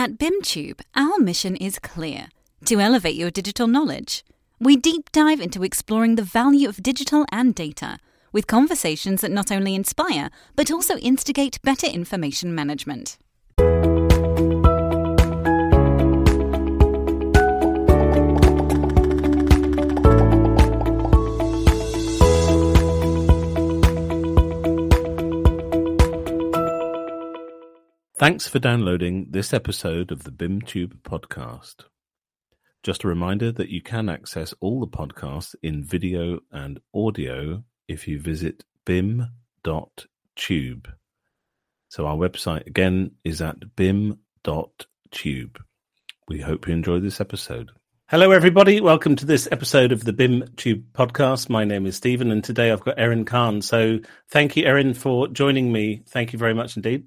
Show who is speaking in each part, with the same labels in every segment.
Speaker 1: At BIMTube, our mission is clear to elevate your digital knowledge. We deep dive into exploring the value of digital and data with conversations that not only inspire, but also instigate better information management.
Speaker 2: Thanks for downloading this episode of the BIMTube podcast. Just a reminder that you can access all the podcasts in video and audio if you visit bim.tube. So our website again is at bim.tube. We hope you enjoy this episode. Hello, everybody. Welcome to this episode of the BIM Tube podcast. My name is Stephen, and today I've got Erin Khan. So, thank you, Erin, for joining me. Thank you very much indeed.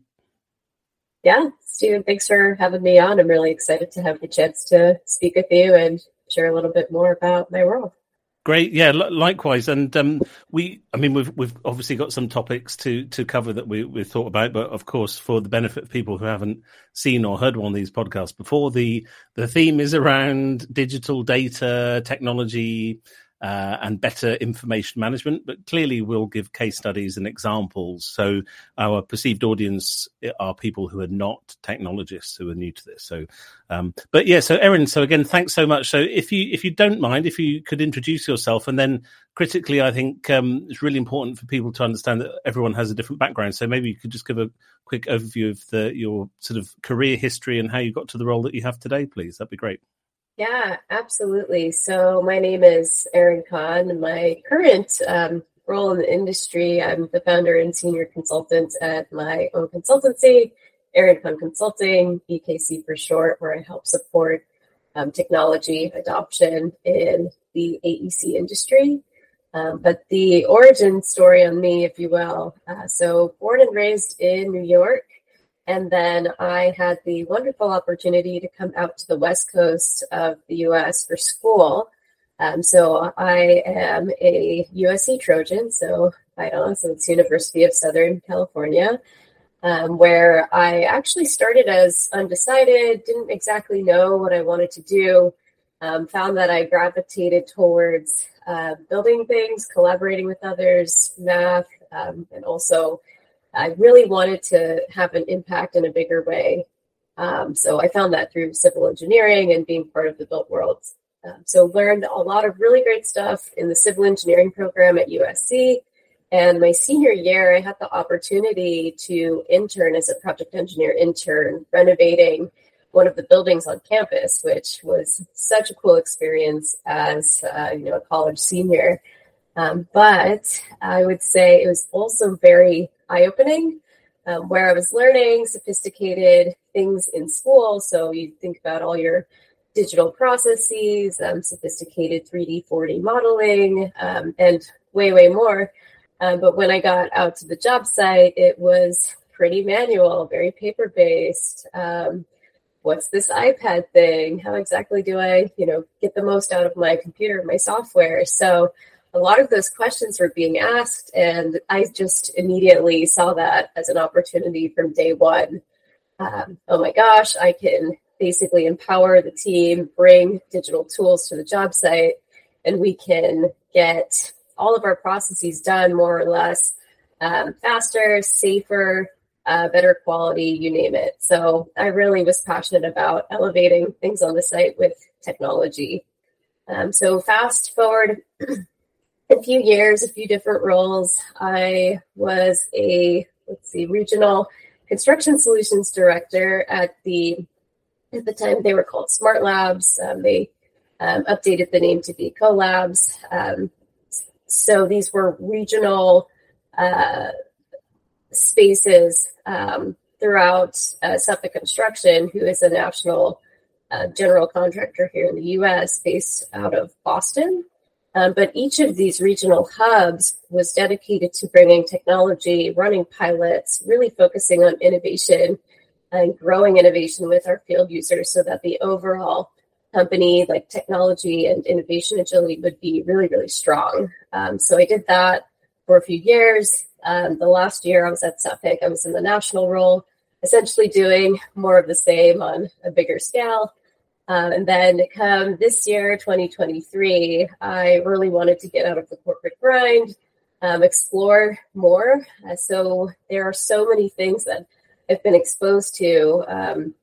Speaker 3: Yeah, Stephen, thanks for having me on. I'm really excited to have the chance to speak with you and share a little bit more about my role.
Speaker 2: Great, yeah. Likewise, and um, we, I mean, we've we've obviously got some topics to to cover that we we've thought about, but of course, for the benefit of people who haven't seen or heard one of these podcasts before, the the theme is around digital data technology, uh, and better information management, but clearly we'll give case studies and examples. So our perceived audience are people who are not technologists who are new to this. So, um, but yeah, so Erin, so again, thanks so much. So if you if you don't mind, if you could introduce yourself, and then critically, I think um, it's really important for people to understand that everyone has a different background. So maybe you could just give a quick overview of the your sort of career history and how you got to the role that you have today, please. That'd be great.
Speaker 3: Yeah, absolutely. So my name is Erin Khan. My current um, role in the industry, I'm the founder and senior consultant at my own consultancy, Erin Khan Consulting, EKC for short, where I help support um, technology adoption in the AEC industry. Um, but the origin story on me, if you will. Uh, so born and raised in New York, and then I had the wonderful opportunity to come out to the west coast of the US for school. Um, so I am a USC Trojan, so I don't so it's University of Southern California, um, where I actually started as undecided, didn't exactly know what I wanted to do, um, found that I gravitated towards uh, building things, collaborating with others, math, um, and also I really wanted to have an impact in a bigger way. Um, so I found that through civil engineering and being part of the built world. Um, so learned a lot of really great stuff in the civil engineering program at USC. And my senior year, I had the opportunity to intern as a project engineer intern, renovating one of the buildings on campus, which was such a cool experience as uh, you know a college senior. Um, but I would say it was also very eye opening, um, where I was learning sophisticated things in school. So you think about all your digital processes, um, sophisticated 3D, 4D modeling, um, and way, way more. Um, but when I got out to the job site, it was pretty manual, very paper based. Um, what's this iPad thing? How exactly do I, you know, get the most out of my computer, my software? So a lot of those questions were being asked, and I just immediately saw that as an opportunity from day one. Um, oh my gosh, I can basically empower the team, bring digital tools to the job site, and we can get all of our processes done more or less um, faster, safer, uh, better quality, you name it. So I really was passionate about elevating things on the site with technology. Um, so fast forward a few years, a few different roles. I was a let's see, regional construction solutions director at the at the time they were called Smart Labs. Um, they um, updated the name to be CoLabs. Um, so these were regional uh, spaces um, throughout uh, Suffolk Construction, who is a national uh, general contractor here in the U.S., based out of Boston. Um, but each of these regional hubs was dedicated to bringing technology, running pilots, really focusing on innovation and growing innovation with our field users so that the overall company, like technology and innovation agility, would be really, really strong. Um, so I did that for a few years. Um, the last year I was at Suffolk, I was in the national role. essentially doing more of the same on a bigger scale. Um, and then come this year, 2023, I really wanted to get out of the corporate grind, um, explore more. Uh, so there are so many things that I've been exposed to um,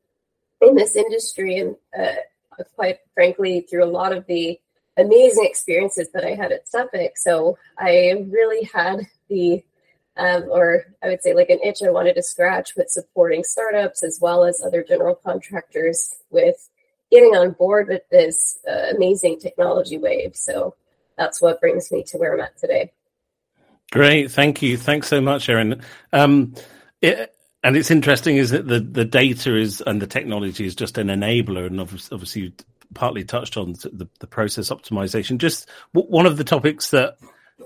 Speaker 3: in this industry, and uh, quite frankly, through a lot of the amazing experiences that I had at Suffolk. So I really had the um, or I would say like an itch I wanted to scratch with supporting startups as well as other general contractors with getting on board with this uh, amazing technology wave. So that's what brings me to where I'm at today.
Speaker 2: Great, thank you, thanks so much, Erin. Um, it, and it's interesting, is that the the data is and the technology is just an enabler, and obviously, obviously you partly touched on the, the process optimization. Just one of the topics that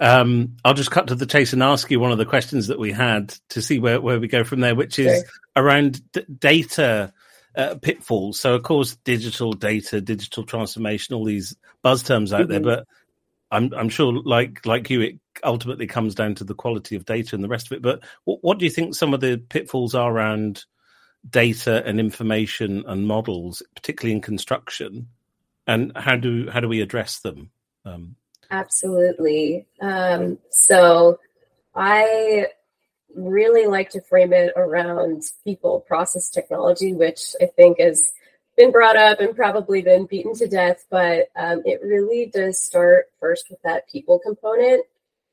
Speaker 2: um, I'll just cut to the chase and ask you one of the questions that we had to see where, where we go from there, which is sure. around d- data uh, pitfalls. So, of course, digital data, digital transformation, all these buzz terms out mm-hmm. there, but I'm, I'm sure, like like you, it ultimately comes down to the quality of data and the rest of it. But what, what do you think some of the pitfalls are around data and information and models, particularly in construction, and how do how do we address them? Um,
Speaker 3: Absolutely. Um, so I really like to frame it around people, process, technology, which I think has been brought up and probably been beaten to death. But um, it really does start first with that people component.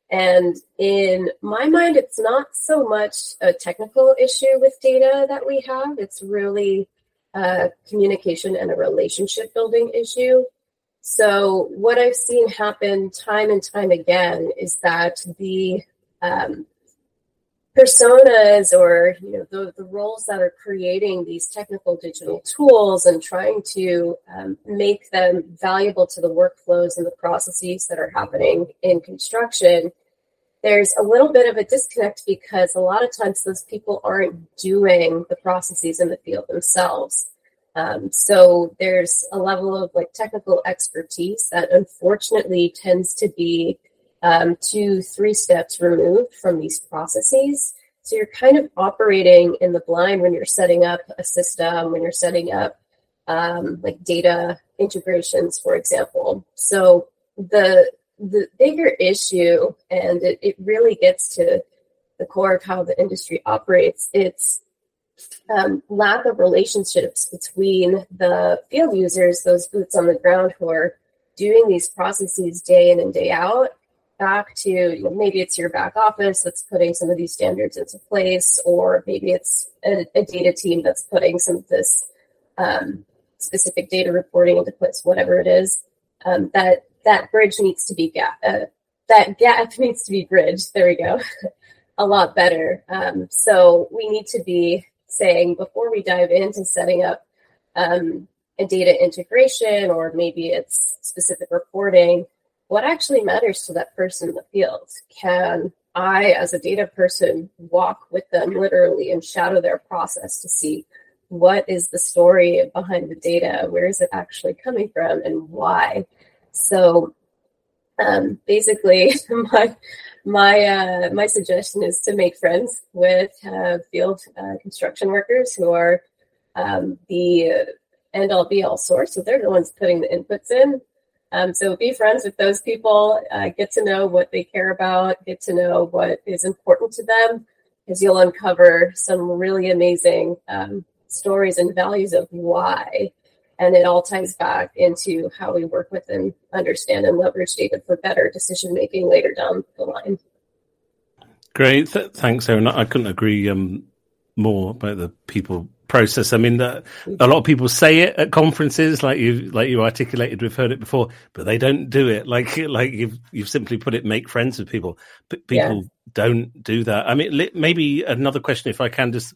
Speaker 3: And in my mind, it's not so much a technical issue with data that we have, it's really a communication and a relationship building issue. So, what I've seen happen time and time again is that the um, personas or you know the, the roles that are creating these technical digital tools and trying to um, make them valuable to the workflows and the processes that are happening in construction there's a little bit of a disconnect because a lot of times those people aren't doing the processes in the field themselves. Um, so there's a level of like technical expertise that unfortunately tends to be um, two, three steps removed from these processes. So you're kind of operating in the blind when you're setting up a system, when you're setting up um, like data integrations, for example. So the the bigger issue, and it, it really gets to the core of how the industry operates. It's um, lack of relationships between the field users, those boots on the ground who are doing these processes day in and day out, back to maybe it's your back office that's putting some of these standards into place, or maybe it's a, a data team that's putting some of this um, specific data reporting into place, whatever it is. Um, that that bridge needs to be gap. Uh, that gap needs to be bridged. There we go. a lot better. Um, so we need to be saying before we dive into setting up um, a data integration or maybe it's specific reporting, what actually matters to that person in the field? Can I, as a data person, walk with them literally and shadow their process to see what is the story behind the data? Where is it actually coming from and why? So um, basically, my my uh, my suggestion is to make friends with uh, field uh, construction workers who are um, the end all be all source. So they're the ones putting the inputs in. Um, so be friends with those people. Uh, get to know what they care about. Get to know what is important to them, because you'll uncover some really amazing um, stories and values of why and it all ties back into how we work with and understand and leverage data for better decision making later down the line.
Speaker 2: Great, Th- thanks, Erin. I couldn't agree um, more about the people process. I mean, a lot of people say it at conferences, like you like you articulated. We've heard it before, but they don't do it. Like like you've you've simply put it. Make friends with people. But people yeah. don't do that. I mean, maybe another question, if I can, just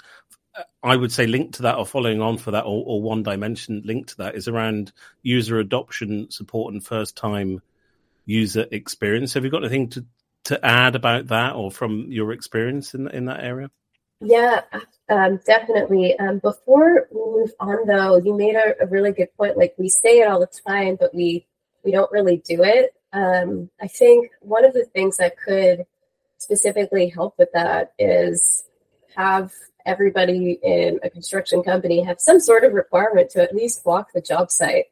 Speaker 2: uh, I would say linked to that or following on for that or, or one dimension linked to that is around user adoption support and first time user experience. Have you got anything to, to add about that or from your experience in in that area?
Speaker 3: Yeah, um, definitely. Um, before we move on, though, you made a, a, really good point. Like we say it all the time, but we we don't really do it. Um, I think one of the things that could specifically help with that is have everybody in a construction company have some sort of requirement to at least walk the job site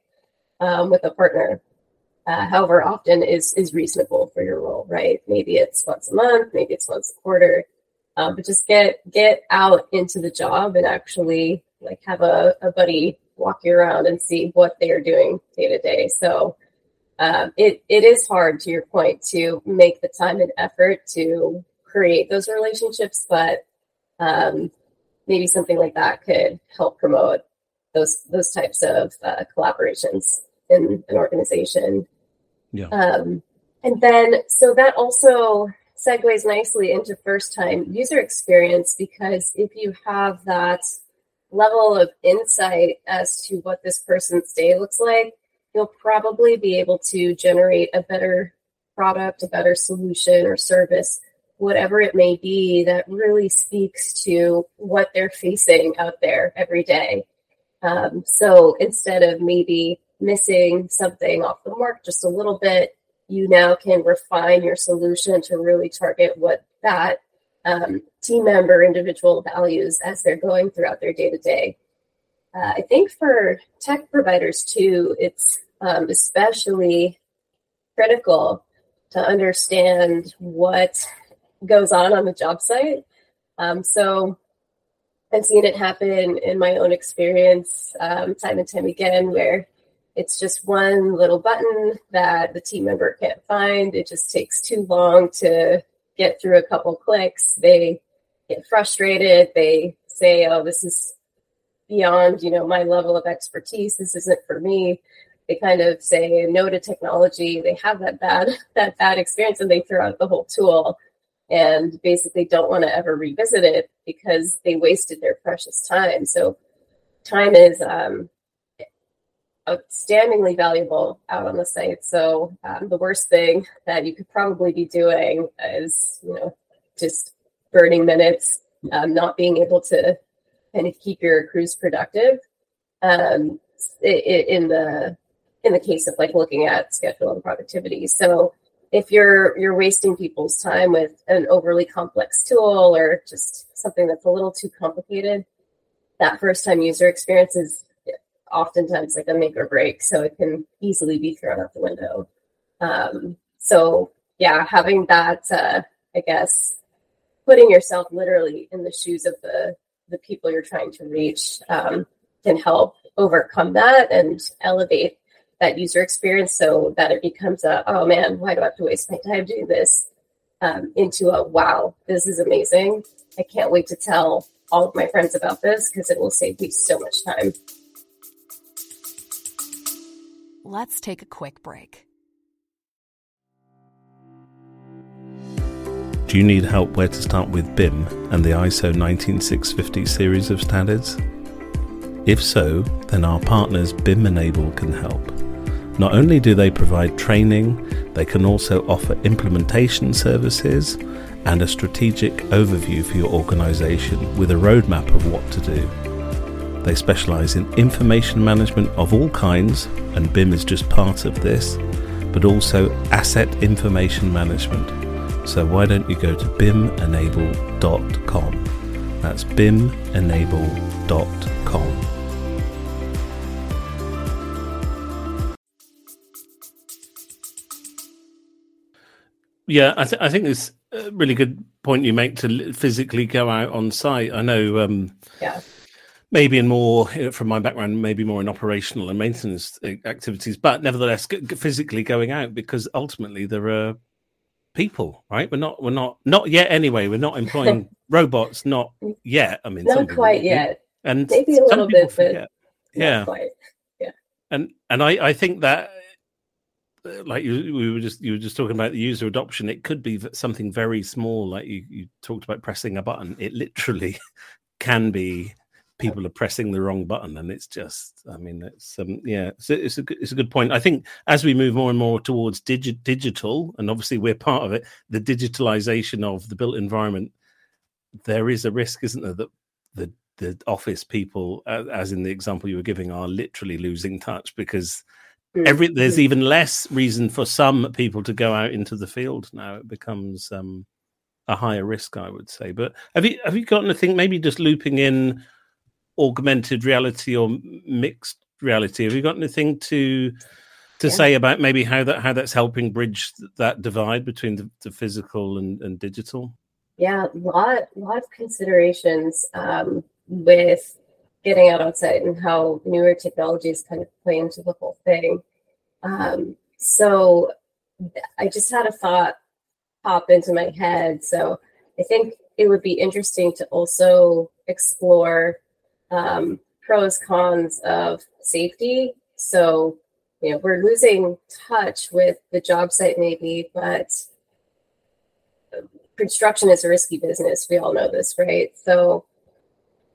Speaker 3: um, with a partner. Uh, however often is is reasonable for your role, right? Maybe it's once a month, maybe it's once a quarter, um, but just get get out into the job and actually like have a, a buddy walk you around and see what they are doing day to day. So um, it it is hard, to your point, to make the time and effort to create those relationships, but um, maybe something like that could help promote those those types of uh, collaborations in an organization.
Speaker 2: Yeah.
Speaker 3: Um, and then, so that also segues nicely into first time user experience because if you have that level of insight as to what this person's day looks like, you'll probably be able to generate a better product, a better solution or service, whatever it may be, that really speaks to what they're facing out there every day. Um, so instead of maybe missing something off the mark just a little bit, you now can refine your solution to really target what that um, team member individual values as they're going throughout their day to day. I think for tech providers too, it's um, especially critical to understand what goes on on the job site. Um, so I've seen it happen in my own experience um, time and time again where it's just one little button that the team member can't find. It just takes too long to get through a couple clicks. They get frustrated. They say, oh, this is beyond, you know, my level of expertise. This isn't for me. They kind of say no to technology. They have that bad, that bad experience and they throw out the whole tool and basically don't want to ever revisit it because they wasted their precious time. So time is um, outstandingly valuable out on the site. So um, the worst thing that you could probably be doing is, you know, just burning minutes, um, not being able to kind of keep your crews productive. Um, in the in the case of like looking at schedule and productivity. So if you're you're wasting people's time with an overly complex tool or just something that's a little too complicated, that first time user experience is oftentimes like a make or break, so it can easily be thrown out the window. Um, so yeah, having that, uh, I guess, putting yourself literally in the shoes of the the people you're trying to reach um, can help overcome that and elevate that user experience so that it becomes a oh man why do i have to waste my time doing this? Um, into a wow this is amazing. I can't wait to tell all of my friends about this because it will save me so much time
Speaker 4: let's take a quick break.
Speaker 2: Do you need help where to start with BIM and the ISO 19650 series of standards? If so, then our partners BIM Enable can help. Not only do they provide training, they can also offer implementation services and a strategic overview for your organization with a roadmap of what to do. They specialise in information management of all kinds, and BIM is just part of this, but also asset information management. So why don't you go to bimenable.com? That's bimenable.com. Yeah, I, th- I think it's a really good point you make to physically go out on site. I know um,
Speaker 3: yeah
Speaker 2: maybe in more from my background maybe more in operational and maintenance uh, activities but nevertheless physically going out because ultimately there are people right? We're not we're not not yet anyway. We're not employing robots not yet. I mean
Speaker 3: not quite yet.
Speaker 2: and
Speaker 3: maybe a little bit
Speaker 2: forget. but yeah.
Speaker 3: quite. yeah.
Speaker 2: And and i i think that uh, like you we were just you were just talking about the user adoption. It could be something very small like you, you talked about pressing a button. It literally can be people are pressing the wrong button and it's just i mean it's um yeah it's a, it's a, it's a good point i think as we move more and more towards digi- digital and obviously we're part of it the digitalization of the built environment there is a risk isn't there that the the office people as in the example you were giving are literally losing touch because every there's even less reason for some people to go out into the field now it becomes um a higher risk, I would say. But have you have you got anything? Maybe just looping in augmented reality or mixed reality. Have you got anything to to yeah. say about maybe how that how that's helping bridge that divide between the, the physical and, and digital?
Speaker 3: Yeah, lot lot of considerations um, with getting out on site and how newer technologies kind of play into the whole thing. Um, so I just had a thought pop into my head. So I think it would be interesting to also explore um, pros cons of safety. So you know we're losing touch with the job site maybe, but construction is a risky business. We all know this, right? So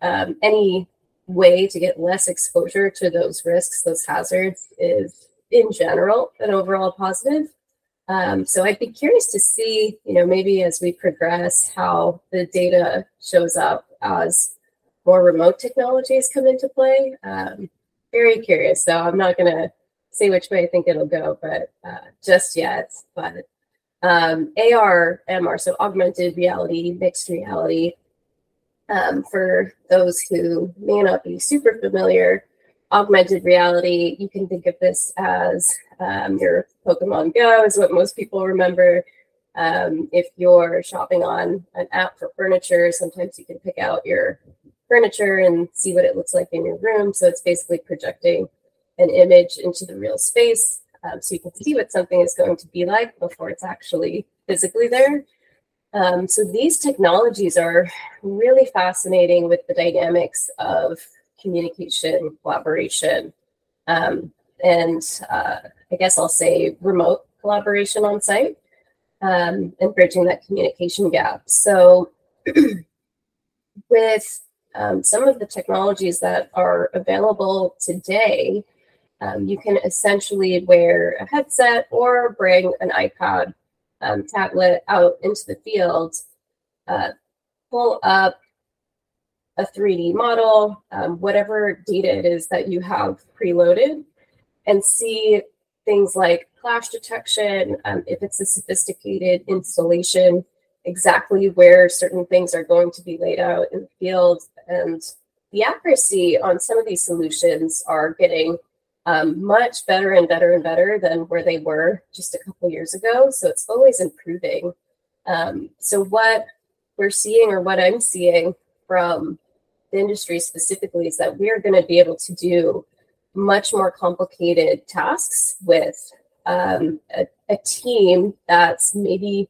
Speaker 3: um, any way to get less exposure to those risks, those hazards, is in general an overall positive. Um, so I'd be curious to see, you know, maybe as we progress, how the data shows up as more remote technologies come into play. Um, very curious. So I'm not going to say which way I think it'll go, but uh, just yet. But um, AR, MR, so augmented reality, mixed reality. Um, for those who may not be super familiar, augmented reality, you can think of this as um, your Pokemon Go, is what most people remember. Um, if you're shopping on an app for furniture, sometimes you can pick out your furniture and see what it looks like in your room. So it's basically projecting an image into the real space um, so you can see what something is going to be like before it's actually physically there. Um, so these technologies are really fascinating with the dynamics of communication, collaboration, um, and uh, I guess I'll say remote collaboration on site um, and bridging that communication gap. So with um, some of the technologies that are available today, um, you can essentially wear a headset or bring an iPad um, tablet out into the field, uh, pull up a 3D model, um, whatever data it is that you have preloaded, and see things like clash detection, um, if it's a sophisticated installation, exactly where certain things are going to be laid out in the field. And the accuracy on some of these solutions are getting um, much better and better and better than where they were just a couple years ago. So it's always improving. Um, so what we're seeing, or what I'm seeing from the industry specifically, is that we're going to be able to do much more complicated tasks with um, a, a team that's maybe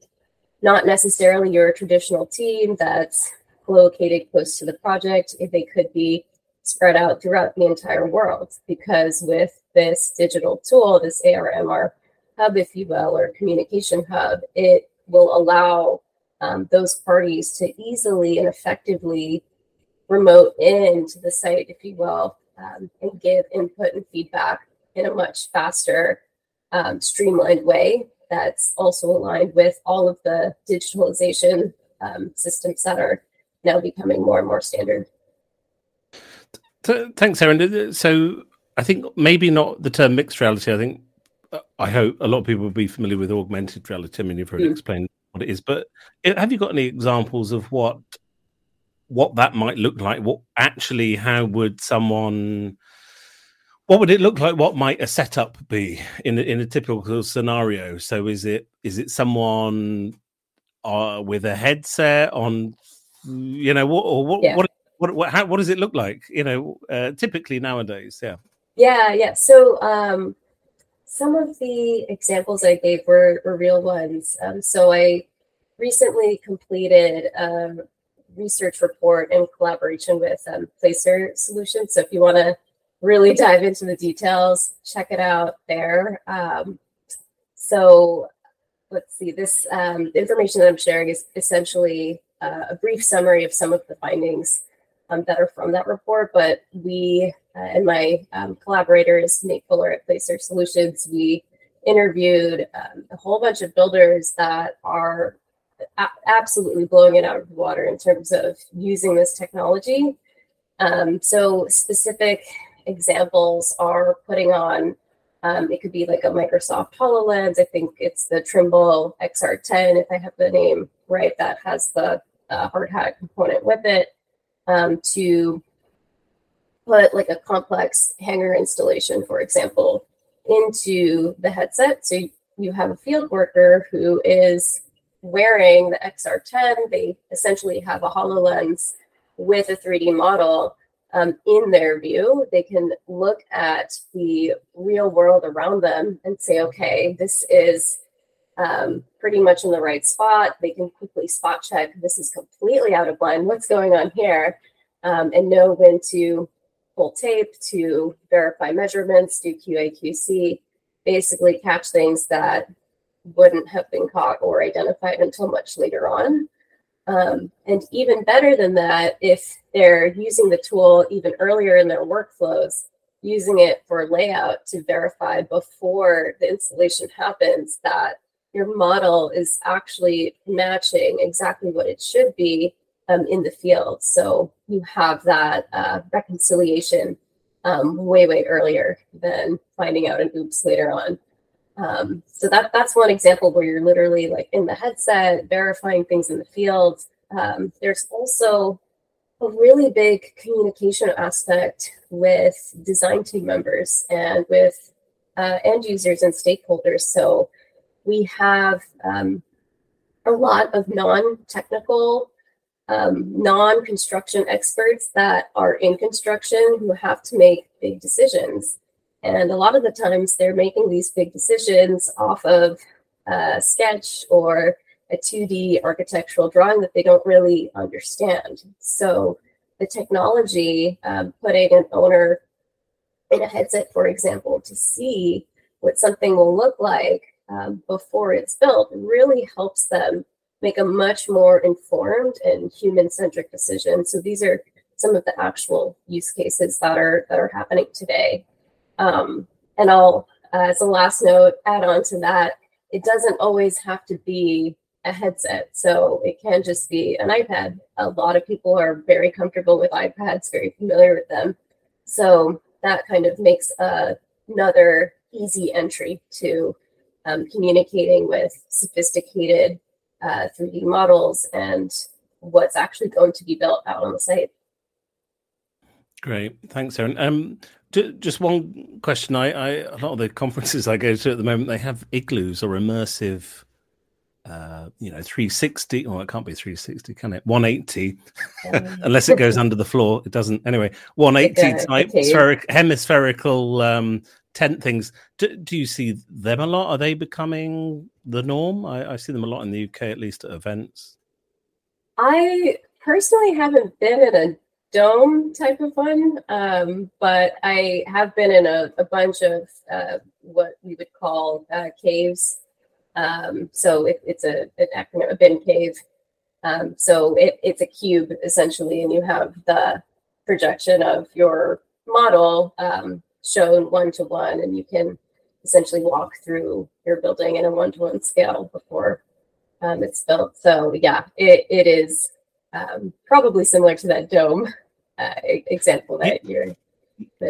Speaker 3: not necessarily your traditional team that's located close to the project. If they could be spread out throughout the entire world because with this digital tool, this ARMR hub, if you will, or communication hub, it will allow um, those parties to easily and effectively remote into the site, if you will, um, and give input and feedback in a much faster, um, streamlined way that's also aligned with all of the digitalization um, systems that are now becoming more and more standard.
Speaker 2: Thanks, Erin. So I think maybe not the term mixed reality. I think uh, I hope a lot of people will be familiar with augmented reality. I mean, you've already mm. explained what it is, but have you got any examples of what what that might look like? What actually, how would someone? What would it look like? What might a setup be in a, in a typical scenario? So, is it is it someone uh, with a headset on? You know, what or what, yeah. what what what, how, what does it look like? You know, uh, typically nowadays, yeah.
Speaker 3: Yeah, yeah. So um, some of the examples I gave were, were real ones. Um, so I recently completed a research report in collaboration with um, Placer Solutions. So if you want to really dive into the details, check it out there. Um, so let's see, this um, information that I'm sharing is essentially uh, a brief summary of some of the findings um, that are from that report. But we uh, and my um, collaborators, Nate Fuller at Placer Solutions, we interviewed um, a whole bunch of builders that are a- absolutely blowing it out of the water in terms of using this technology. Um, so specific examples are putting on um, it could be like a Microsoft HoloLens. I think it's the Trimble XR10, if I have the name right, that has the uh, hard hat component with it, um, to put like a complex hanger installation, for example, into the headset. So you have a field worker who is wearing the XR10. They essentially have a HoloLens with a 3D model um, in their view. They can look at the real world around them and say, okay, this is um, pretty much in the right spot. They can quickly spot check this is completely out of line. What's going on here? Um, and know when to pull tape to verify measurements, do QA QC, basically catch things that wouldn't have been caught or identified until much later on. Um, and even better than that, if they're using the tool even earlier in their workflows, using it for layout to verify before the installation happens that your model is actually matching exactly what it should be um, in the field. So you have that uh, reconciliation um, way, way earlier than finding out an oops later on. Um, so that that's one example where you're literally like in the headset verifying things in the field. Um, there's also a really big communication aspect with design team members and with uh, end users and stakeholders. So we have um, a lot of non-technical, um, non-construction experts that are in construction who have to make big decisions. And a lot of the times they're making these big decisions off of a sketch or a 2D architectural drawing that they don't really understand. So the technology, um, putting an owner in a headset, for example, to see what something will look like um, before it's built really helps them make a much more informed and human-centric decision. So these are some of the actual use cases that are that are happening today. Um, and I'll, uh, as a last note, add on to that, it doesn't always have to be a headset. So it can just be an iPad. A lot of people are very comfortable with iPads, very familiar with them. So that kind of makes uh, another easy entry to um, communicating with sophisticated uh, 3D models and what's actually going to be built out on the site.
Speaker 2: Great, thanks, Erin. Um, just one question. I, I a lot of the conferences I go to at the moment they have igloos or immersive, uh, you know, 360. Oh, it can't be 360, can it? 180, um, unless it goes under the floor. It doesn't. Anyway, 180 type spheric, hemispherical um, tent things. Do, do, you see them a lot? Are they becoming the norm? I, I see them a lot in the UK, at least at events.
Speaker 3: I personally haven't been in a dome type of one, um, but I have been in a, a bunch of uh, what we would call uh, caves. Um, so it, it's a an acronym, a BIM cave. Um, so it, it's a cube essentially, and you have the projection of your model um, shown one to one, and you can essentially walk through your building in a one to one scale before um, it's built. So yeah, it, it is um, probably similar to that dome uh, example that you're.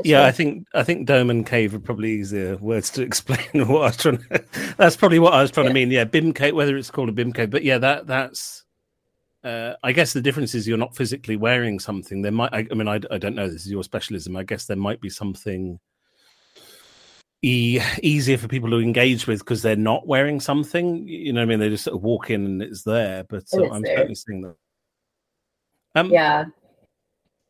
Speaker 2: Yeah, I think I think dome and cave are probably easier words to explain what I was trying. To, that's probably what I was trying yeah. to mean. Yeah, BIM cave, whether it's called a BIM cave, but yeah, that that's. Uh, I guess the difference is you're not physically wearing something. There might, I, I mean, I, I don't know. This is your specialism. I guess there might be something e- easier for people to engage with because they're not wearing something. You know, what I mean, they just sort of walk in and it's there. But uh, I'm there. certainly seeing that.
Speaker 3: Um, yeah.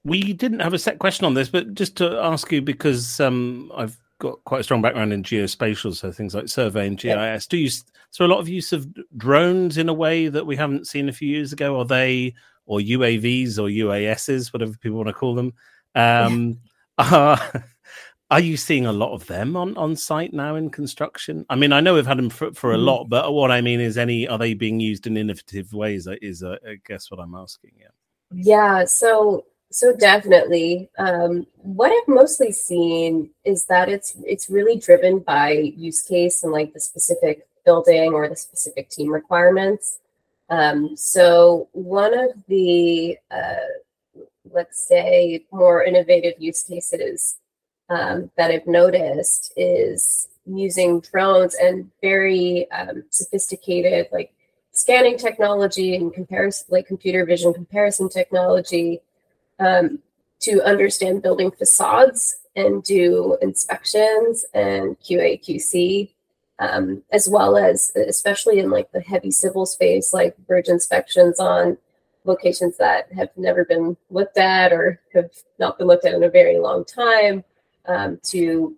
Speaker 2: We didn't have a set question on this, but just to ask you because um, I've got quite a strong background in geospatial, so things like survey and GIS. Yeah. Do you so a lot of use of drones in a way that we haven't seen a few years ago? Are they or UAVs or UASs, whatever people want to call them? Um, are, are you seeing a lot of them on, on site now in construction? I mean, I know we've had them for, for a mm. lot, but what I mean is, any are they being used in innovative ways? Is uh, I guess what I'm asking. Yeah.
Speaker 3: Yeah. So so definitely. Um, what I've mostly seen is that it's it's really driven by use case and like the specific building or the specific team requirements. Um, so one of the uh, let's say more innovative use cases um, that I've noticed is using drones and very um, sophisticated, like scanning technology and comparison, like computer vision comparison technology, um, to understand building facades and do inspections and QA QC, um, as well as especially in like the heavy civil space, like bridge inspections on locations that have never been looked at or have not been looked at in a very long time um, to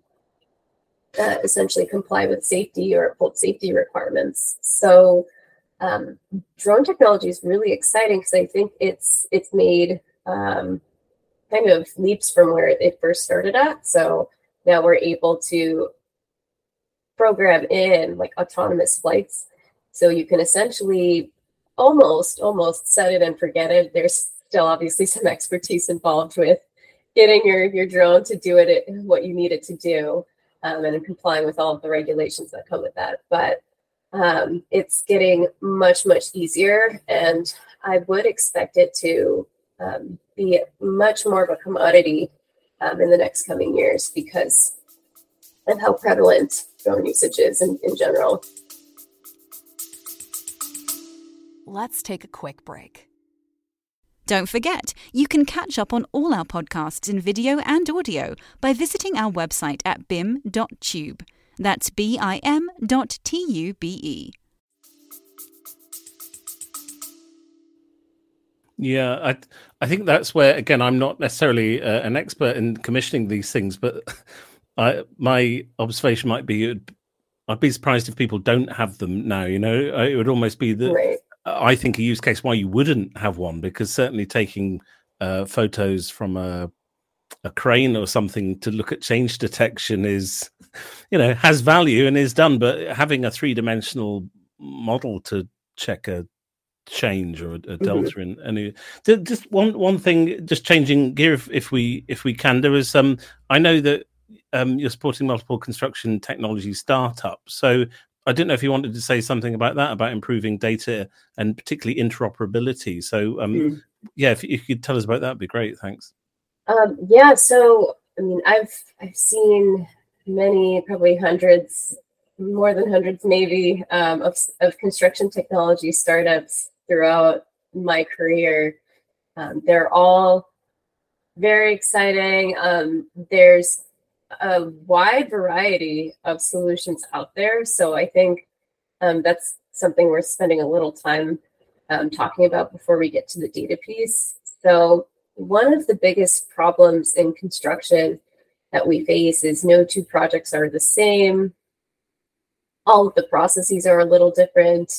Speaker 3: uh, essentially comply with safety or uphold safety requirements. So um, drone technology is really exciting because I think it's it's made um, kind of leaps from where it first started at. So now we're able to program in like autonomous flights. So you can essentially almost almost set it and forget it. There's still obviously some expertise involved with getting your your drone to do it what you need it to do um, and complying with all of the regulations that come with that. But um, it's getting much much easier, and I would expect it to um, be much more of a commodity um, in the next coming years because of how prevalent drone usage is in, in general.
Speaker 4: Let's take a quick break.
Speaker 1: Don't forget, you can catch up on all our podcasts in video and audio by visiting our website at bim.tube. That's B I M dot T U B E.
Speaker 2: Yeah, I I think that's where again I'm not necessarily uh, an expert in commissioning these things, but I my observation might be I'd be surprised if people don't have them now. You know, it would almost be the right. I think a use case why you wouldn't have one because certainly taking uh, photos from a a crane or something to look at change detection is you know has value and is done but having a three-dimensional model to check a change or a, mm-hmm. delta in any just one one thing just changing gear if, if we if we can there is um i know that um you're supporting multiple construction technology startups so I didn't know if you wanted to say something about that, about improving data and particularly interoperability. So, um, mm. yeah, if, if, you could tell us about that, would be great. Thanks.
Speaker 3: Um, yeah, so I mean, I've I've seen many, probably hundreds, more than hundreds, maybe, um, of of construction technology startups throughout my career. Um, they're all very exciting. Um, there's a wide variety of solutions out there. So I think um, that's something we're spending a little time um, talking about before we get to the data piece. So one of the biggest problems in construction that we face is no two projects are the same. All of the processes are a little different.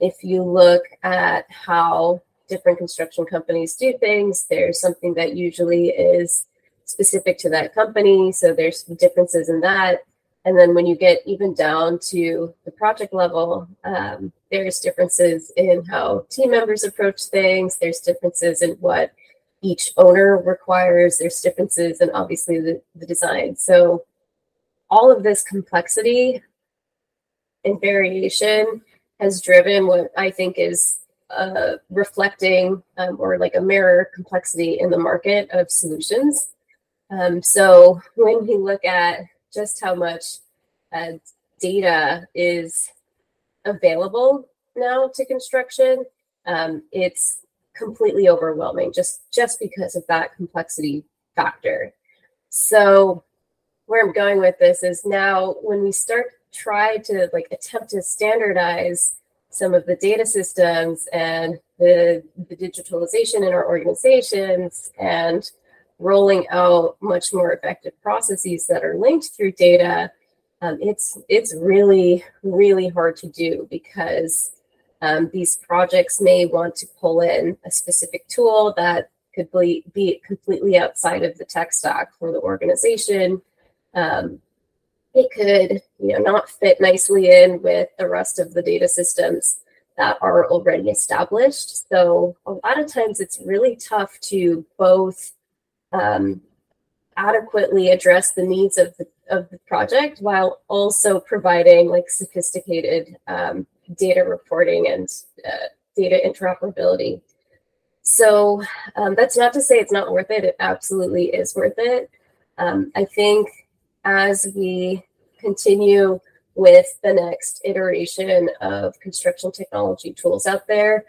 Speaker 3: If you look at how different construction companies do things, there's something that usually is specific to that company. So there's differences in that. And then when you get even down to the project level, um, there's differences in how team members approach things. There's differences in what each owner requires. There's differences in obviously the, the design. So all of this complexity and variation has driven what I think is uh, reflecting um, or like a mirror complexity in the market of solutions. Um, so when we look at just how much uh, data is available now to construction, um, it's completely overwhelming just just because of that complexity factor. So where I'm going with this is now when we start try to like attempt to standardize some of the data systems and the, the digitalization in our organizations and rolling out much more effective processes that are linked through data, um, it's it's really really hard to do because um, these projects may want to pull in a specific tool that could be, be completely outside of the tech stack for the organization. Um, it could you know not fit nicely in with the rest of the data systems that are already established. So a lot of times it's really tough to both um, adequately address the needs of the of the project while also providing like sophisticated um, data reporting and uh, data interoperability. So um, that's not to say it's not worth it. It absolutely is worth it. Um, I think as we continue with the next iteration of construction technology tools out there,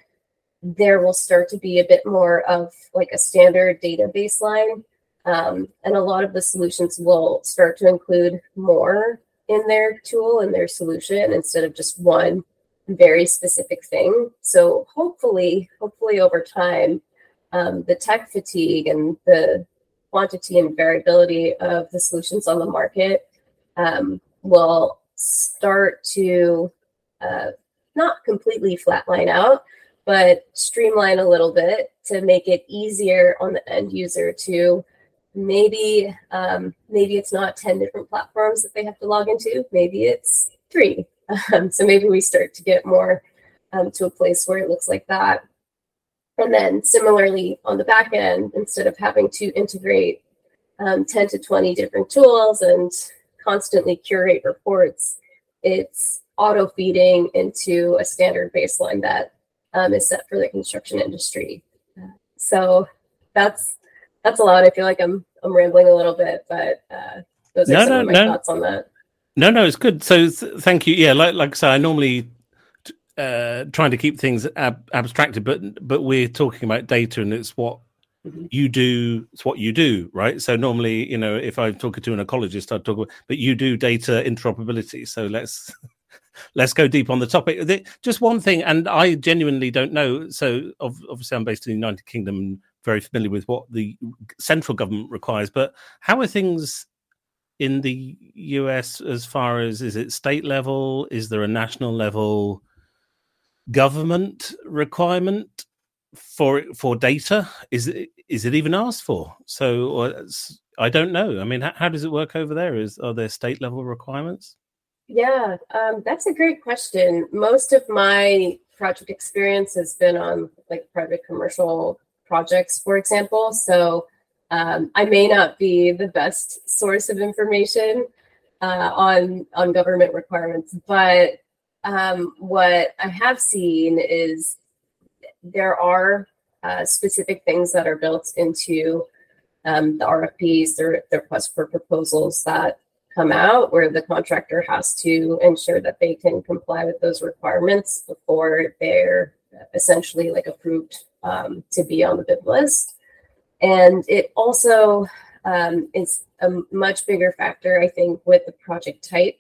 Speaker 3: there will start to be a bit more of like a standard data baseline. Um, and a lot of the solutions will start to include more in their tool and their solution instead of just one very specific thing. So hopefully, hopefully over time, um, the tech fatigue and the quantity and variability of the solutions on the market um, will start to uh, not completely flatline out, but streamline a little bit to make it easier on the end user to maybe um, maybe it's not 10 different platforms that they have to log into maybe it's three. Um, so maybe we start to get more um, to a place where it looks like that. And then similarly on the back end instead of having to integrate um, 10 to 20 different tools and constantly curate reports it's auto feeding into a standard baseline that um, is set for the construction industry. So that's that's a lot. I feel like I'm I'm rambling a little bit, but uh, those are no, some no, of my no. thoughts on that.
Speaker 2: No, no, it's good. So th- thank you. Yeah, like like I say, I normally uh, trying to keep things ab- abstracted, but but we're talking about data, and it's what. Mm-hmm. you do. It's what you do, right? So normally, you know, if I'm talking to an ecologist, I'd talk about, but you do data interoperability. So let's let's go deep on the topic. Just one thing, and I genuinely don't know. So obviously, I'm based in the United Kingdom, very familiar with what the central government requires. But how are things in the US as far as is it state level? Is there a national level government requirement for for data? Is it is it even asked for? So I don't know. I mean, how, how does it work over there? Is are there state level requirements?
Speaker 3: Yeah, um, that's a great question. Most of my project experience has been on like private commercial projects, for example. So um, I may not be the best source of information uh, on on government requirements, but um, what I have seen is there are uh, specific things that are built into um, the RFPs, the, the request for proposals that come out where the contractor has to ensure that they can comply with those requirements before they're essentially like approved um, to be on the bid list. And it also um, is a much bigger factor, I think, with the project type.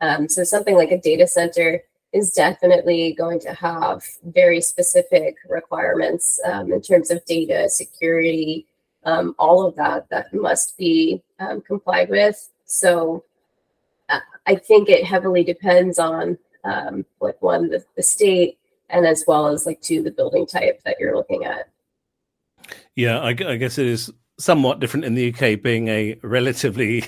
Speaker 3: Um, so something like a data center is definitely going to have very specific requirements um, in terms of data security, um, all of that that must be um, complied with. So uh, I think it heavily depends on um, like one the, the state and as well as like two the building type that you're looking at.
Speaker 2: Yeah, I, I guess it is somewhat different in the UK, being a relatively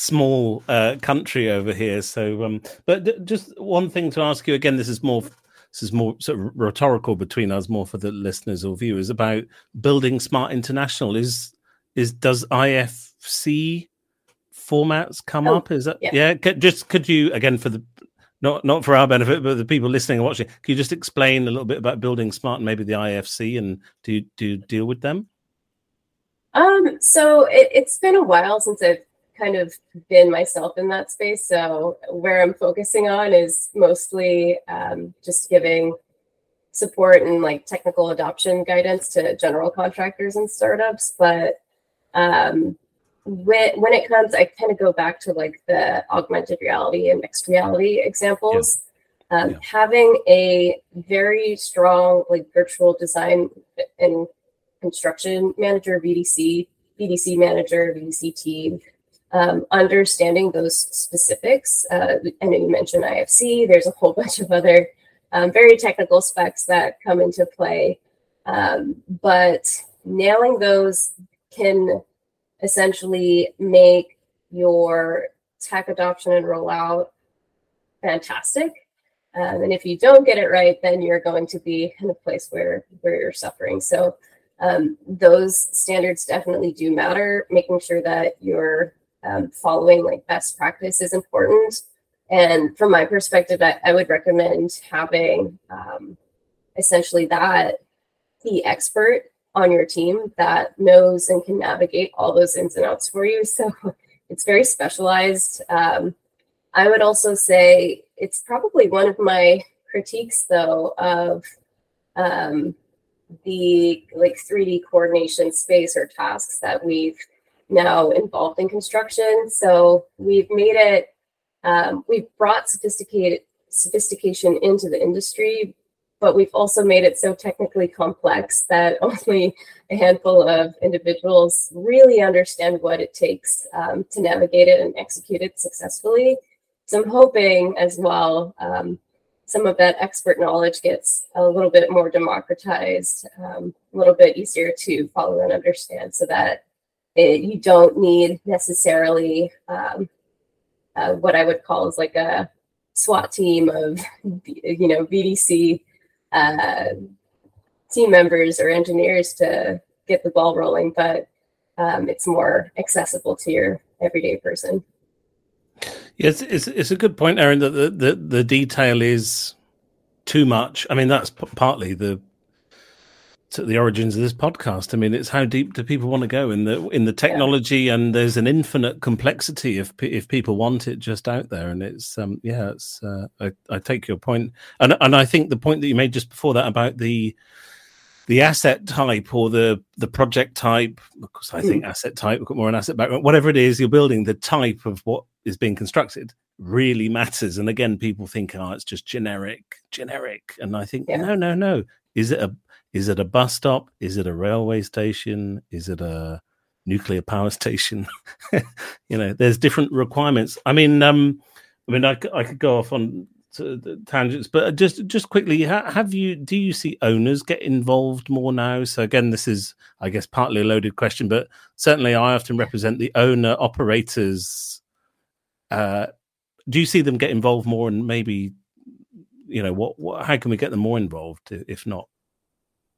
Speaker 2: small uh, country over here. So, um, but just one thing to ask you again. This is more. This is more sort of rhetorical between us, more for the listeners or viewers about building smart international. Is is does IFC formats come oh, up? Is that yeah. yeah? Just could you again for the not not for our benefit, but the people listening and watching, can you just explain a little bit about building smart and maybe the IFC and do you, do you deal with them?
Speaker 3: Um, so it, it's been a while since I've kind of been myself in that space. So where I'm focusing on is mostly um, just giving support and like technical adoption guidance to general contractors and startups. But um, when when it comes, I kind of go back to like the augmented reality and mixed reality examples. Yeah. Um, yeah. Having a very strong like virtual design and construction manager, VDC, VDC manager, VDC team, um, understanding those specifics. Uh, I know you mentioned IFC. There's a whole bunch of other um, very technical specs that come into play, um, but nailing those can essentially make your tech adoption and rollout fantastic. Um, and if you don't get it right, then you're going to be in a place where where you're suffering. So um, those standards definitely do matter. Making sure that you're um, following like best practice is important. And from my perspective, I, I would recommend having um, essentially that the expert on your team that knows and can navigate all those ins and outs for you. So it's very specialized. Um, I would also say it's probably one of my critiques, though, of um, the like 3D coordination space or tasks that we've now involved in construction. So we've made it, um, we've brought sophisticated sophistication into the industry, but we've also made it so technically complex that only a handful of individuals really understand what it takes um, to navigate it and execute it successfully. So I'm hoping as well um, some of that expert knowledge gets a little bit more democratized, um, a little bit easier to follow and understand so that you don't need necessarily um, uh, what I would call is like a SWAT team of, you know, VDC uh, team members or engineers to get the ball rolling, but um, it's more accessible to your everyday person.
Speaker 2: Yes, it's, it's a good point, Erin. that the, the, the detail is too much. I mean, that's p- partly the the origins of this podcast. I mean, it's how deep do people want to go in the in the technology, yeah. and there's an infinite complexity if if people want it just out there. And it's um yeah, it's uh, I, I take your point, and and I think the point that you made just before that about the the asset type or the the project type because i think mm. asset type we've got more an asset background whatever it is you're building the type of what is being constructed really matters and again people think oh it's just generic generic and i think yeah. no no no is it a is it a bus stop is it a railway station is it a nuclear power station you know there's different requirements i mean um i mean i, I could go off on tangents, but just just quickly, have you do you see owners get involved more now? So again, this is I guess partly a loaded question, but certainly I often represent the owner operators. Uh, do you see them get involved more, and maybe you know what, what how can we get them more involved if not?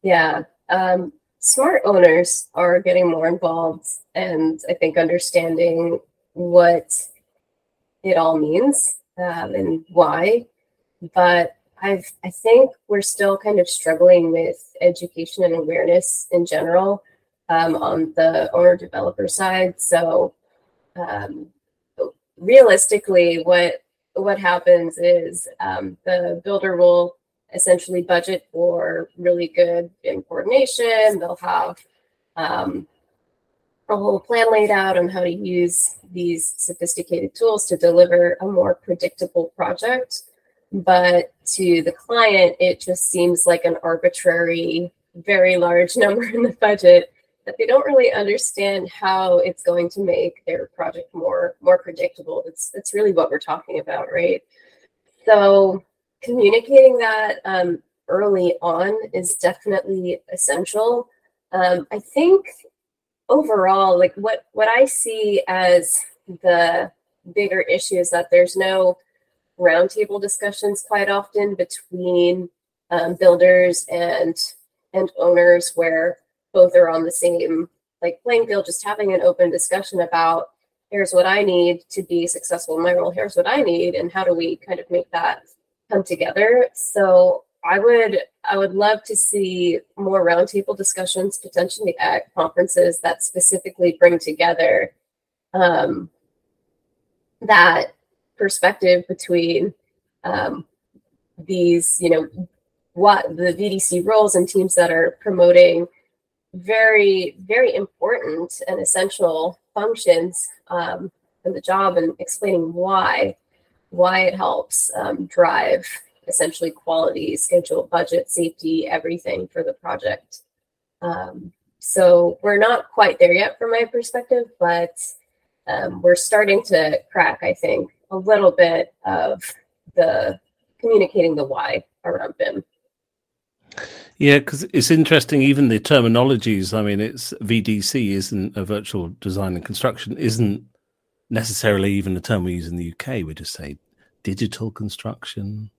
Speaker 3: Yeah, um, smart owners are getting more involved, and I think understanding what it all means um, and why. But I've I think we're still kind of struggling with education and awareness in general um, on the owner developer side. So um, realistically, what what happens is um, the builder will essentially budget for really good coordination. They'll have um, a whole plan laid out on how to use these sophisticated tools to deliver a more predictable project. But to the client, it just seems like an arbitrary, very large number in the budget that they don't really understand how it's going to make their project more more predictable. It's that's really what we're talking about, right? So communicating that um, early on is definitely essential. Um, I think overall, like what what I see as the bigger issue is that there's no roundtable discussions quite often between um, builders and and owners where both are on the same like playing field just having an open discussion about here's what i need to be successful in my role here's what i need and how do we kind of make that come together. So I would I would love to see more roundtable discussions potentially at conferences that specifically bring together um, that perspective between um, these, you know, what the VDC roles and teams that are promoting very, very important and essential functions um, in the job and explaining why, why it helps um, drive essentially quality, schedule, budget, safety, everything for the project. Um, so we're not quite there yet from my perspective, but um, we're starting to crack, I think, a little bit of the communicating the why around BIM.
Speaker 2: Yeah, because it's interesting. Even the terminologies. I mean, it's VDC isn't a virtual design and construction isn't necessarily even the term we use in the UK. We just say digital construction,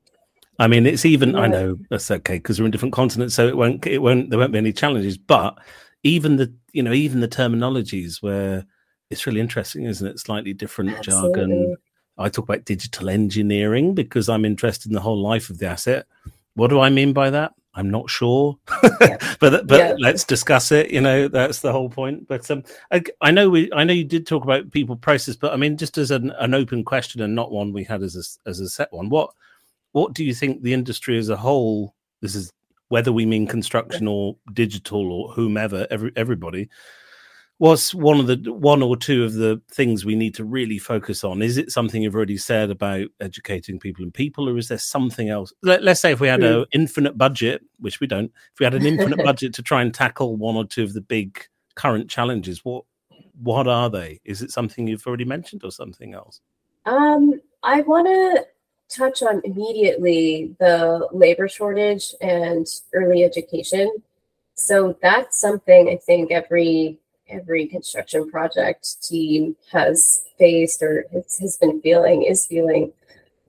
Speaker 2: I mean, it's even. Yeah. I know that's okay because we're in different continents, so it won't. It won't. There won't be any challenges. But even the, you know, even the terminologies where it's really interesting, isn't it? Slightly different Absolutely. jargon. I talk about digital engineering because I'm interested in the whole life of the asset. What do I mean by that? I'm not sure, yeah. but but yeah. let's discuss it. You know, that's the whole point. But um, I, I, know we, I know you did talk about people process, but I mean, just as an, an open question and not one we had as a, as a set one. What what do you think the industry as a whole? This is whether we mean construction or digital or whomever, every everybody what's one of the one or two of the things we need to really focus on? Is it something you've already said about educating people and people or is there something else? Let, us say if we had an hmm. infinite budget which we don't if we had an infinite budget to try and tackle one or two of the big current challenges what what are they? Is it something you've already mentioned or something else?
Speaker 3: Um i want to touch on immediately the labor shortage and early education. So that's something i think every every construction project team has faced or has been feeling is feeling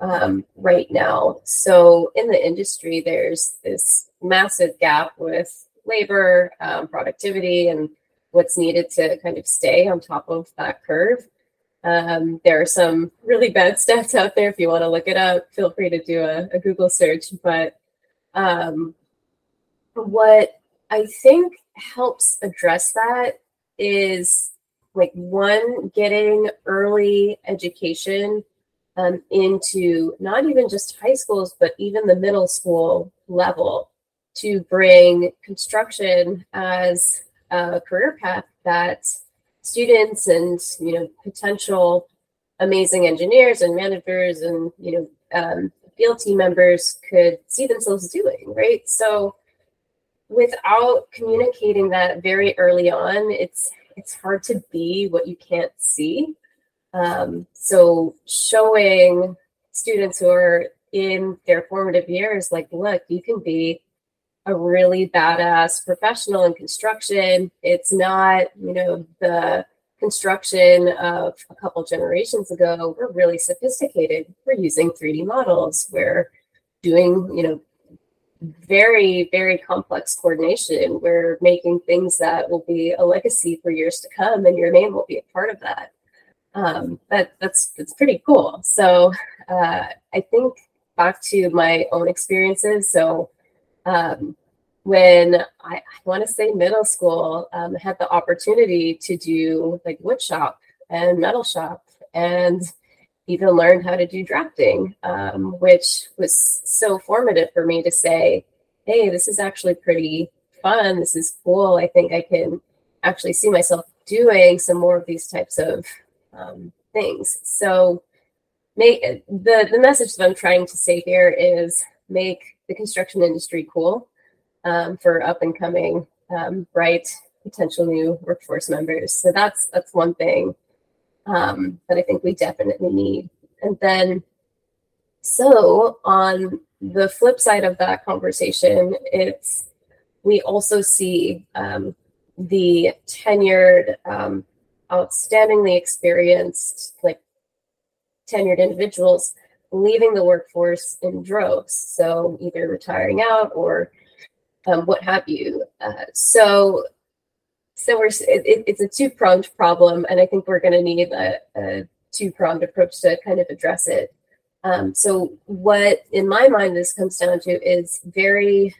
Speaker 3: um, right now. So in the industry, there's this massive gap with labor, um, productivity, and what's needed to kind of stay on top of that curve. Um, there are some really bad stats out there. If you want to look it up, feel free to do a, a Google search. But um, what I think helps address that is like one getting early education um, into not even just high schools but even the middle school level to bring construction as a career path that students and you know potential amazing engineers and managers and you know um, field team members could see themselves doing right? So without communicating that very early on, it's it's hard to be what you can't see. Um, so showing students who are in their formative years, like, look, you can be a really badass professional in construction. It's not, you know, the construction of a couple generations ago. We're really sophisticated. We're using 3D models. We're doing, you know, very, very complex coordination. We're making things that will be a legacy for years to come, and your name will be a part of that. Um, that that's that's pretty cool. So uh, I think back to my own experiences. So um, when I, I want to say middle school, um, I had the opportunity to do like wood shop and metal shop and even learned how to do drafting, um, which was so formative for me to say, hey, this is actually pretty fun. This is cool. I think I can actually see myself doing some more of these types of um, things. So, make the the message that I'm trying to say here is make the construction industry cool um, for up and coming, um, bright potential new workforce members. So that's that's one thing um, that I think we definitely need. And then, so on the flip side of that conversation, it's we also see um, the tenured, um, outstandingly experienced, like tenured individuals leaving the workforce in droves. So either retiring out or um, what have you. Uh, so so we're it, it's a two pronged problem, and I think we're going to need a, a two pronged approach to kind of address it. Um, so what, in my mind, this comes down to is very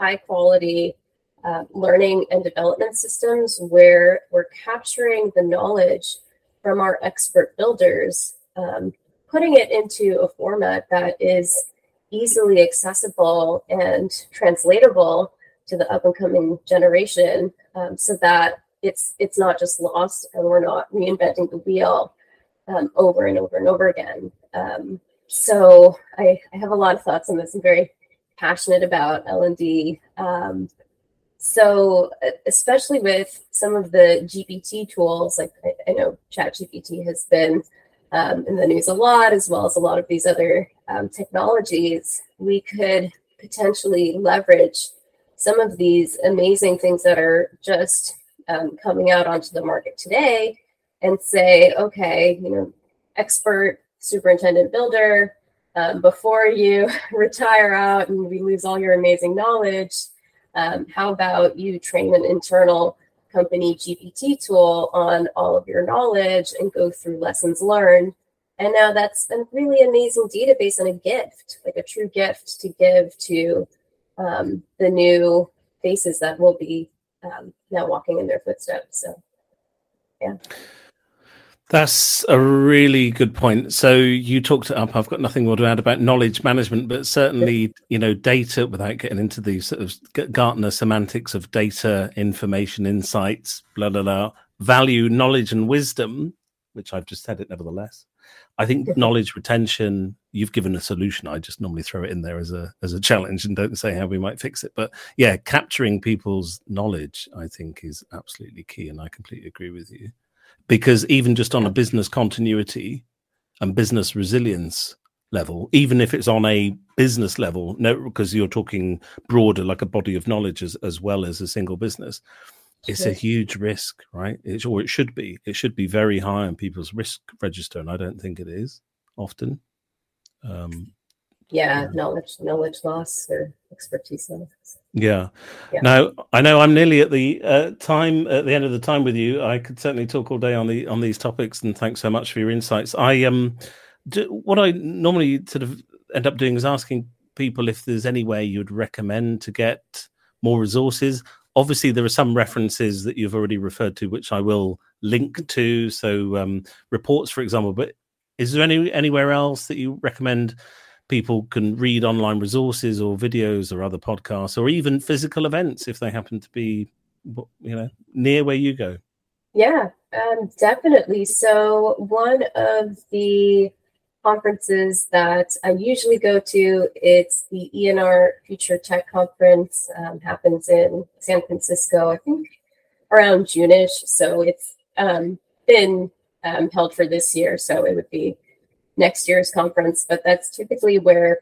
Speaker 3: high quality uh, learning and development systems where we're capturing the knowledge from our expert builders, um, putting it into a format that is easily accessible and translatable to the up and coming generation um, so that it's it's not just lost and we're not reinventing the wheel um, over and over and over again. Um, so I, I, have a lot of thoughts on this. I'm very passionate about L and D. Um, so especially with some of the GPT tools, like I, I know ChatGPT has been um, in the news a lot, as well as a lot of these other um, technologies, we could potentially leverage some of these amazing things that are just um, coming out onto the market today and say, okay, you know, expert superintendent builder, um, before you retire out and we lose all your amazing knowledge, um, how about you train an internal company GPT tool on all of your knowledge and go through lessons learned? And now that's a really amazing database and a gift, like a true gift to give to um, the new faces that will be um, now walking in their footsteps. So, yeah.
Speaker 2: That's a really good point. So you talked it up. I've got nothing more to add about knowledge management, but certainly, you know, data without getting into the sort of Gartner semantics of data, information, insights, blah, blah, blah, value, knowledge, and wisdom, which I've just said it nevertheless. I think knowledge retention, you've given a solution. I just normally throw it in there as a as a challenge and don't say how we might fix it. But yeah, capturing people's knowledge, I think, is absolutely key. And I completely agree with you because even just on a business continuity and business resilience level, even if it's on a business level, no, because you're talking broader, like a body of knowledge as, as well as a single business, it's a huge risk, right? It's, or it should be. It should be very high on people's risk register, and I don't think it is often. Um,
Speaker 3: yeah, yeah, knowledge, knowledge loss or expertise loss.
Speaker 2: Yeah. yeah. Now I know I'm nearly at the uh, time at the end of the time with you. I could certainly talk all day on the on these topics, and thanks so much for your insights. I um, do, what I normally sort of end up doing is asking people if there's any way you'd recommend to get more resources. Obviously, there are some references that you've already referred to, which I will link to. So um, reports, for example. But is there any anywhere else that you recommend? people can read online resources or videos or other podcasts or even physical events if they happen to be you know near where you go
Speaker 3: yeah um, definitely so one of the conferences that i usually go to. It's the ENR future tech conference um, happens in san francisco i think around juneish. So it's um, been um, held for this year so it would be next year's conference, but that's typically where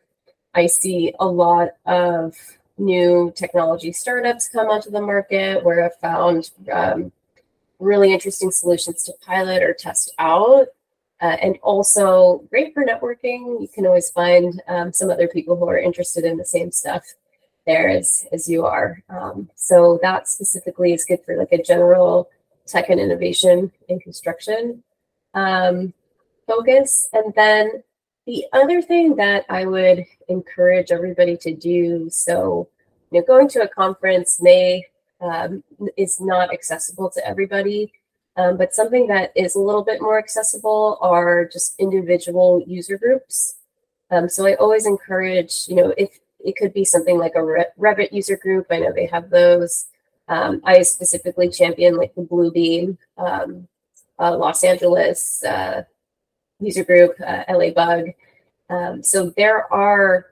Speaker 3: I see a lot of new technology startups come onto the market where I've found um, really interesting solutions to pilot or test out. Uh, and also great for networking. You can always find um, some other people who are interested in the same stuff there as, as you are. Um, so that specifically is good for like a general tech and innovation in construction. Um, focus. And then the other thing that I would encourage everybody to do so, you know, going to a conference may um, is not accessible to everybody, um, but something that is a little bit more accessible are just individual user groups. Um, so I always encourage, you know, if it could be something like a Revit user group, I know they have those. Um, I specifically champion like the Bluebeam, um, uh, Los Angeles, uh, user group, uh, LA Bug. Um, so there are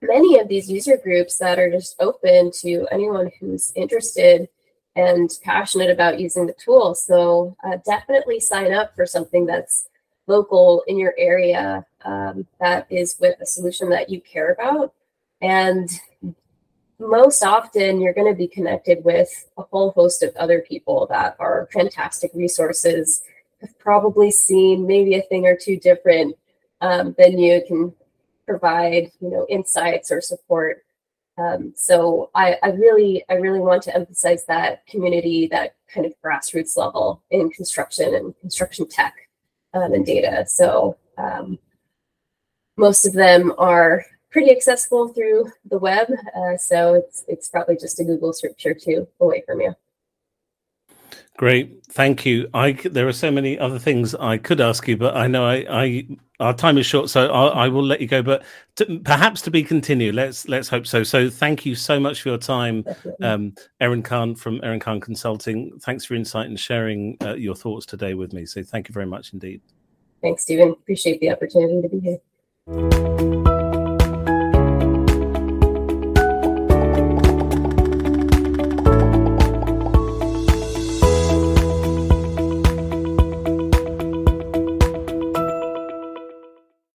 Speaker 3: many of these user groups that are just open to anyone who's interested and passionate about using the tool. So uh, definitely sign up for something that's local in your area um, that is with a solution that you care about. And most often, you're going to be connected with a whole host of other people that are fantastic resources have probably seen maybe a thing or two different um, than you can provide, you know, insights or support. Um, so I, I really, I really want to emphasize that community, that kind of grassroots level in construction and construction tech um, and data. So um, most of them are pretty accessible through the web. Uh, so it's it's probably just a Google search or two away from you.
Speaker 2: Great, thank you. I there are so many other things I could ask you, but I know I, I our time is short, so I'll, I will let you go. But to, perhaps to be continued. Let's let's hope so. So thank you so much for your time, um, Erin Khan from Erin Khan Consulting. Thanks for insight and sharing uh, your thoughts today with me. So thank you very much indeed.
Speaker 3: Thanks, Stephen. Appreciate the opportunity to be here.